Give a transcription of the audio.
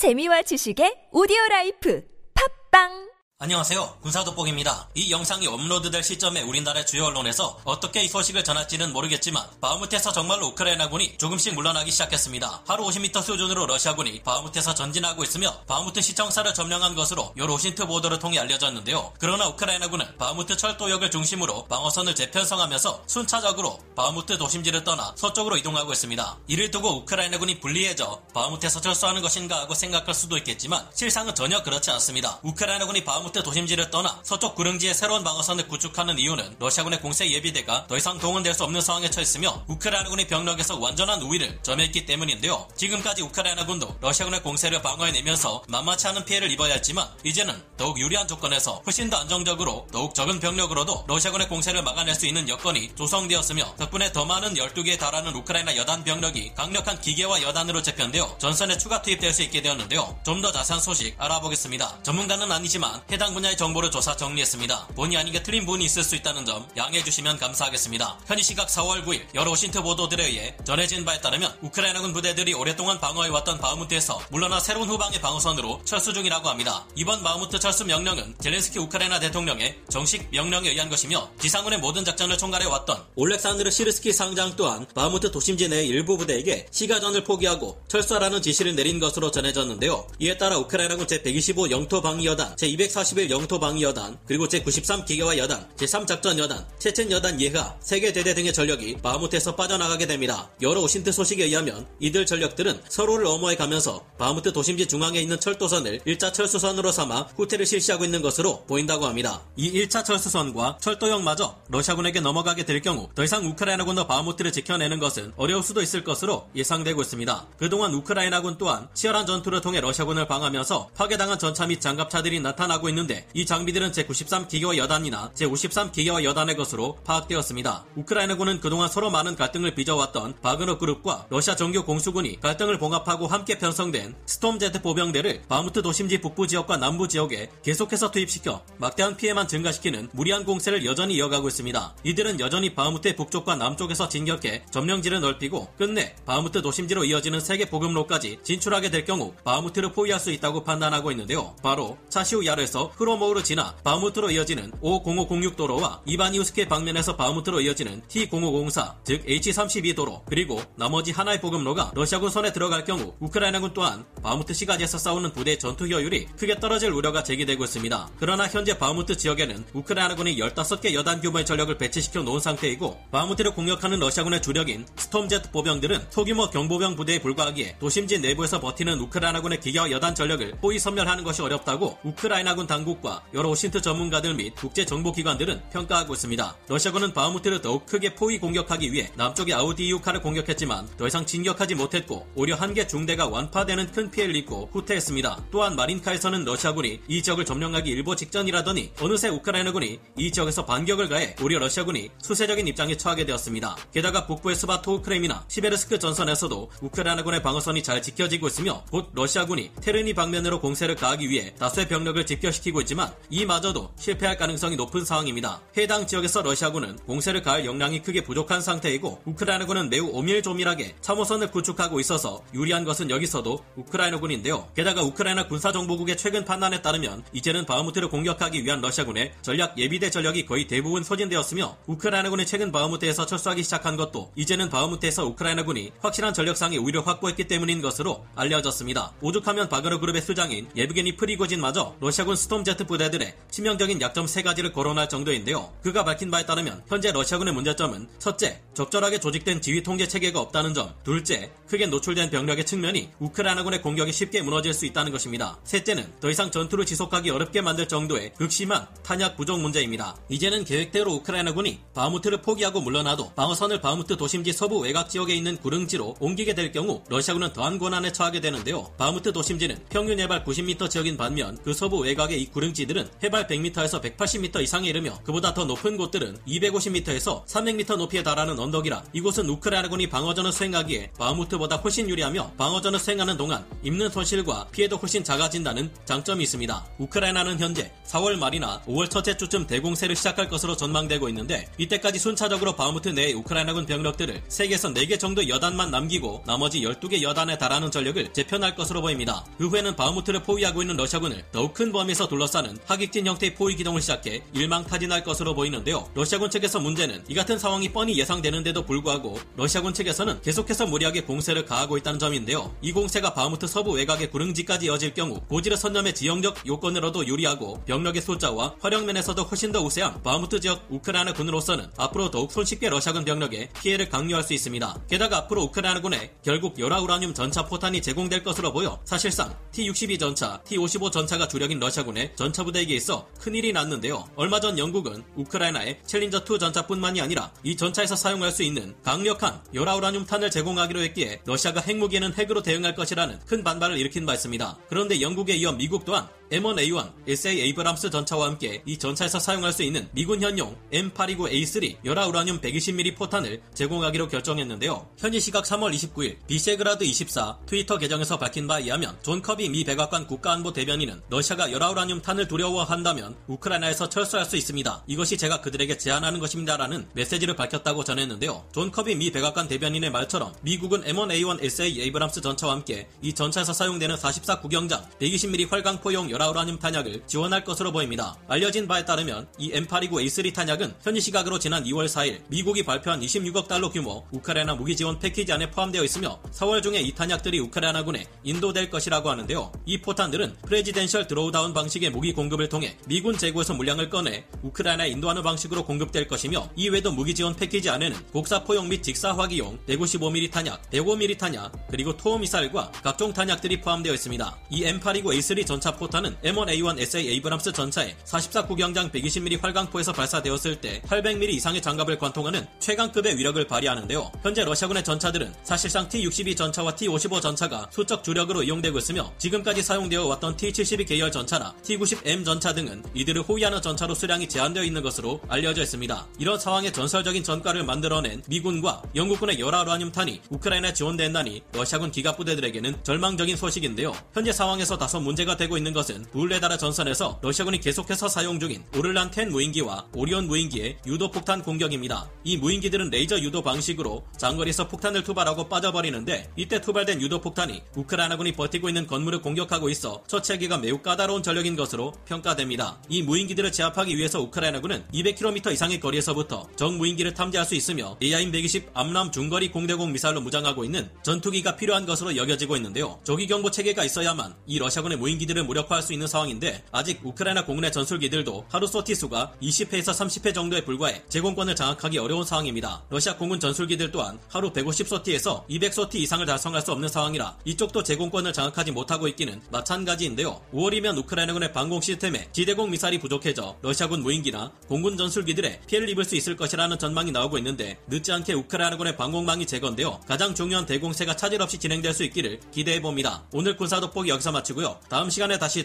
재미와 지식의 오디오 라이프. 팟빵 안녕하세요. 군사돋보기입니다. 이 영상이 업로드될 시점에 우리나라 주요 언론에서 어떻게 이 소식을 전할지는 모르겠지만 바흐무트에서 정말로 우크라이나군이 조금씩 물러나기 시작했습니다. 하루 50m 수준으로 러시아군이 바흐무트에서 전진하고 있으며 바흐무트 시청사를 점령한 것으로 요 OSINT 보도를 통해 알려졌는데요. 그러나 우크라이나군은 바흐무트 철도역을 중심으로 방어선을 재편성하면서 순차적으로 바흐무트 도심지를 떠나 서쪽으로 이동하고 있습니다. 이를 두고 우크라이나군이 불리해져 바흐무트에서 철수하는 것인가 하고 생각할 수도 있겠지만 실상은 전혀 그렇지 않습니다. 우크라이나군이 바흐무트 바흐무트 도심지를 떠나 서쪽 구릉지에 새로운 방어선을 구축하는 이유는 러시아군의 공세 예비대가 더 이상 동원될 수 없는 상황에 처했으며 우크라이나군이 병력에서 완전한 우위를 점했기 때문인데요. 지금까지 우크라이나군도 러시아군의 공세를 방어해내면서 만만치 않은 피해를 입어야 했지만 이제는 더욱 유리한 조건에서 훨씬 더 안정적으로 더욱 적은 병력으로도 러시아군의 공세를 막아낼 수 있는 여건이 조성되었으며 덕분에 더 많은 12개에 달하는 우크라이나 여단 병력이 강력한 기계화 여단으로 재편되어 전선에 추가 투입될 수 있게 되었는데요. 좀 더 자세한 소식 알아보겠습니다. 전문가는 아니지만 해당 분야의 정보를 조사 정리했습니다. 본의 아니게 틀린 부분이 있을 수 있다는 점 양해해 주시면 감사하겠습니다. 현지 시각 4월 9일 여러 OSINT 보도들에 의해 전해진 바에 따르면 우크라이나군 부대들이 오랫동안 방어해왔던 바흐무트에서 물러나 새로운 후방의 방어선으로 철수 중이라고 합니다. 이번 바흐무트 철수 명령은 젤렌스키 우크라이나 대통령의 정식 명령에 의한 것이며 지상군의 모든 작전을 총괄해왔던 올렉산드르 시르스키 상장 또한 바흐무트 도심지 내 일부 부대에게 시가전을 포기하고 철수하라는 지시를 내린 것으로 전해졌는데요. 이에 따라 우크라이나군 제125 영토 방위여단 제241 영토 방위 여단, 그리고 제93 기계화 여단, 제3작전 여단, 체첸 여단 예하, 세 개 대대 등의 전력이 바흐무트에서 빠져나가게 됩니다. 여러 OSINT 소식에 의하면 이들 전력들은 서로를 엄호해 가면서 바흐무트 도심지 중앙에 있는 철도선을 1차 철수선으로 삼아 후퇴를 실시하고 있는 것으로 보인다고 합니다. 이 1차 철수선과 철도역마저 러시아군에게 넘어가게 될 경우 더 이상 우크라이나군과 바흐무트를 지켜내는 것은 어려울 수도 있을 것으로 예상되고 있습니다. 그동안 우크라이나군 또한 치열한 전투를 통해 러시아군을 방어하면서 파괴당한 전차 및 장갑차들이 나타나고 있는 있는데 이 장비들은 제93 기계화 여단이나 제53 기계화 여단의 것으로 파악되었습니다. 우크라이나군은 그동안 서로 많은 갈등을 빚어왔던 바그너 그룹과 러시아 정규 공수군이 갈등을 봉합하고 함께 편성된 Storm Z 보병대를 바흐무트 도심지 북부 지역과 남부 지역에 계속해서 투입시켜 막대한 피해만 증가시키는 무리한 공세를 여전히 이어가고 있습니다. 이들은 여전히 바흐무트의 북쪽과 남쪽에서 진격해 점령지를 넓히고 끝내 바흐무트 도심지로 이어지는 세 개 보급로까지 진출하게 될 경우 바흐무트를 포위할 수 있다고 판단하고 있는데요. 바로 차시우 야르에서 흐로모우를 지나 바흐무트로 이어지는 O0506 도로와 이바니우스케 방면에서 바흐무트로 이어지는 T0504 즉 H32 도로 그리고 나머지 하나의 보급로가 러시아군 손에 들어갈 경우 우크라이나군 또한 바흐무트 시가지에서 싸우는 부대의 전투 효율이 크게 떨어질 우려가 제기되고 있습니다. 그러나 현재 바흐무트 지역에는 우크라이나군이 15개 여단 규모의 전력을 배치시켜 놓은 상태이고 바흐무트를 공격하는 러시아군의 주력인 Storm Z 보병들은 소규모 경보병 부대에 불과하기에 도심지 내부에서 버티는 우크라이나군의 기계화 여단 전력을 포위 섬멸하는 것이 어렵다고 우크라이나군 당 당국과 여러 OSINT 전문가들 및 국제 정보기관들은 평가하고 있습니다. 러시아군은 바흐무트를 더욱 크게 포위 공격하기 위해 남쪽의 아우디이우카를 공격했지만 더 이상 진격하지 못했고 오히려 한 개 중대가 완파되는 큰 피해를 입고 후퇴했습니다. 또한 마린카에서는 러시아군이 이 지역을 점령하기 일보 직전이라더니 어느새 우크라이나군이 이 지역에서 반격을 가해 오히려 러시아군이 수세적인 입장에 처하게 되었습니다. 게다가 북부의 스바토우 크레미나 시베르스크 전선에서도 우크라이나군의 방어선이 잘 지켜지고 있으며 곧 러시아군이 테르니 방면으로 공세를 가하기 위해 다수의 병력을 집결시키고 있지만 이마저도 실패할 가능성이 높은 상황입니다. 해당 지역에서 러시아군은 공세를 가할 역량이 크게 부족한 상태이고 우크라이나군은 매우 오밀조밀하게 참호선을 구축하고 있어서 유리한 것은 여기서도 우크라이나군인데요. 게다가 우크라이나 군사정보국의 최근 판단에 따르면 이제는 바흐무트를 공격하기 위한 러시아군의 전략 예비대 전력이 거의 대부분 소진되었으며 우크라이나군이 최근 바흐무트에서 철수하기 시작한 것도 이제는 바흐무트에서 우크라이나군이 확실한 전력상의 우위를 확보했기 때문인 것으로 알려졌습니다. 오죽하면 바그너 그룹의 수장인 예브게니 프리고진마저 러시아군 Storm Z 부대들의 치명적인 약점 세 가지를 거론할 정도인데요. 그가 밝힌 바에 따르면 현재 러시아군의 문제점은 첫째, 적절하게 조직된 지휘 통제 체계가 없다는 점, 둘째, 크게 노출된 병력의 측면이 우크라이나군의 공격에 쉽게 무너질 수 있다는 것입니다. 셋째는 더 이상 전투를 지속하기 어렵게 만들 정도의 극심한 탄약 부족 문제입니다. 이제는 계획대로 우크라이나군이 바흐무트를 포기하고 물러나도 방어선을 바흐무트 도심지 서부 외곽 지역에 있는 구릉지로 옮기게 될 경우 러시아군은 더한 고난에 처하게 되는데요. 바흐무트 도심지는 평균 해발 90m 지역인 반면 그 서부 외곽에 이 구릉지들은 해발 100m에서 180m 이상에 이르며 그보다 더 높은 곳들은 250m에서 300m 높이에 달하는 언덕이라 이곳은 우크라이나군이 방어전을 수행하기에 바흐무트보다 훨씬 유리하며 방어전을 수행하는 동안 입는 손실과 피해도 훨씬 작아진다는 장점이 있습니다. 우크라이나는 현재 4월 말이나 5월 첫째 주쯤 대공세를 시작할 것으로 전망되고 있는데 이때까지 순차적으로 바흐무트 내의 우크라이나군 병력들을 3개에서 4개 정도 여단만 남기고 나머지 12개 여단에 달하는 전력을 재편할 것으로 보입니다. 그 후에는 바흐무트를 포위하고 있는 러시아군을 더욱 큰 범위에서 둘러싸는 학익진 형태의 포위 기동을 시작해 일망타진할 것으로 보이는데요. 러시아군 측에서 문제는 이 같은 상황이 뻔히 예상되는데도 불구하고 러시아군 측에서는 계속해서 무리하게 공세를 가하고 있다는 점인데요. 이 공세가 바흐무트 서부 외곽의 구릉지까지 이어질 경우 고지를 선점한 지형적 요건으로도 유리하고 병력의 숫자와 활용면에서도 훨씬 더 우세한 바흐무트 지역 우크라이나 군으로서는 앞으로 더욱 손쉽게 러시아군 병력에 피해를 강요할 수 있습니다. 게다가 앞으로 우크라이나군에 결국 열화 우라늄 전차 포탄이 제공될 것으로 보여 사실상 T-62 전차, T-55 전차가 주력인 러시아군 의 전차 부대에게 있어 큰일이 났는데요. 얼마 전 영국은 우크라이나에 챌린저2 전차뿐만이 아니라 이 전차에서 사용할 수 있는 강력한 열화우라늄 탄을 제공하기로 했기에 러시아가 핵무기에는 핵으로 대응할 것이라는 큰 반발을 일으킨 바 있습니다. 그런데 영국에 이어 미국 또한 M1A1 SA 에이브람스 전차와 함께 이 전차에서 사용할 수 있는 미군 현용 M829A3 열화 우라늄 120mm 포탄을 제공하기로 결정했는데요. 현지 시각 3월 29일 비셰그라드 24 트위터 계정에서 밝힌 바에 의하면 존 커비 미 백악관 국가안보 대변인은 러시아가 열화 우라늄 탄을 두려워한다면 우크라이나에서 철수할 수 있습니다. 이것이 제가 그들에게 제안하는 것입니다라는 메시지를 밝혔다고 전했는데요. 존 커비 미 백악관 대변인의 말처럼 미국은 M1A1 SA 에이브람스 전차와 함께 이 전차에서 사용되는 44 구경장 120mm 활강포용 열화우라늄 탄약을 지원할 것으로 보입니다. 알려진 바에 따르면 이 M829A3 탄약은 현지 시각으로 지난 2월 4일 미국이 발표한 26억 달러 규모 우크라이나 무기 지원 패키지 안에 포함되어 있으며 4월 중에 이 탄약들이 우크라이나군에 인도될 것이라고 하는데요. 이 포탄들은 Presidential Drawdown 방식의 무기 공급을 통해 미군 재고에서 물량을 꺼내 우크라이나에 인도하는 방식으로 공급될 것이며 이외에도 무기 지원 패키지 안에는 곡사포용 및 직사 화기용 155mm 탄약, 105mm 탄약, 그리고 토우 미사일과 각종 탄약들이 포함되어 있습니다. 이 M829A3 전차 포탄은 M1A1 SA 에이브람스 전차에 44 구경장 120mm 활강포에서 발사되었을 때 800mm 이상의 장갑을 관통하는 최강급의 위력을 발휘하는데요. 현재 러시아군의 전차들은 사실상 T-62 전차와 T-55 전차가 수적 주력으로 이용되고 있으며 지금까지 사용되어 왔던 T-72 계열 전차나 T-90M 전차 등은 이들을 호위하는 전차로 수량이 제한되어 있는 것으로 알려져 있습니다. 이런 상황에 전설적인 전과를 만들어낸 미군과 영국군의 열화 우라늄탄이 우크라이나에 지원된다니 러시아군 기갑 부대들에게는 절망적인 소식인데요. 현재 상황에서 다소 문제가 되고 있는 것은 불레다라 전선에서 러시아군이 계속해서 사용 중인 오를란 10 무인기와 오리온 무인기의 유도 폭탄 공격입니다. 이 무인기들은 레이저 유도 방식으로 장거리에서 폭탄을 투발하고 빠져버리는데 이때 투발된 유도 폭탄이 우크라이나군이 버티고 있는 건물을 공격하고 있어 처치하기가 매우 까다로운 전력인 것으로 평가됩니다. 이 무인기들을 제압하기 위해서 우크라이나군은 200km 이상의 거리에서부터 적 무인기를 탐지할 수 있으며 AIM-120 암람 중거리 공대공 미사일로 무장하고 있는 전투기가 필요한 것으로 여겨지고 있는데요. 조기 경보 체계가 있어야만 이 러시아군의 무인기들을 무력화할 수 있는 상황인데 아직 우크라이나 공군의 전술기들도 하루 sortie 수가 20회에서 30회 정도에 불과해 제공권을 장악하기 어려운 상황입니다. 러시아 공군 전술기들 또한 하루 150sortie에서 200sortie 이상을 달성할 수 없는 상황이라 이쪽도 제공권을 장악하지 못하고 있기는 마찬가지인데요. 5월이면 우크라이나군의 방공 시스템에 지대공 미사일이 부족해져 러시아군 무인기나 공군 전술기들의 피해를 입을 수 있을 것이라는 전망이 나오고 있는데 늦지 않게 우크라이나군의 방공망이 재건되어 가장 중요한 대공세가 차질 없이 진행될 수 있기를 기대해 봅니다. 오늘 군사 돋보기 여기서 마치고요. 다음 시간에 다시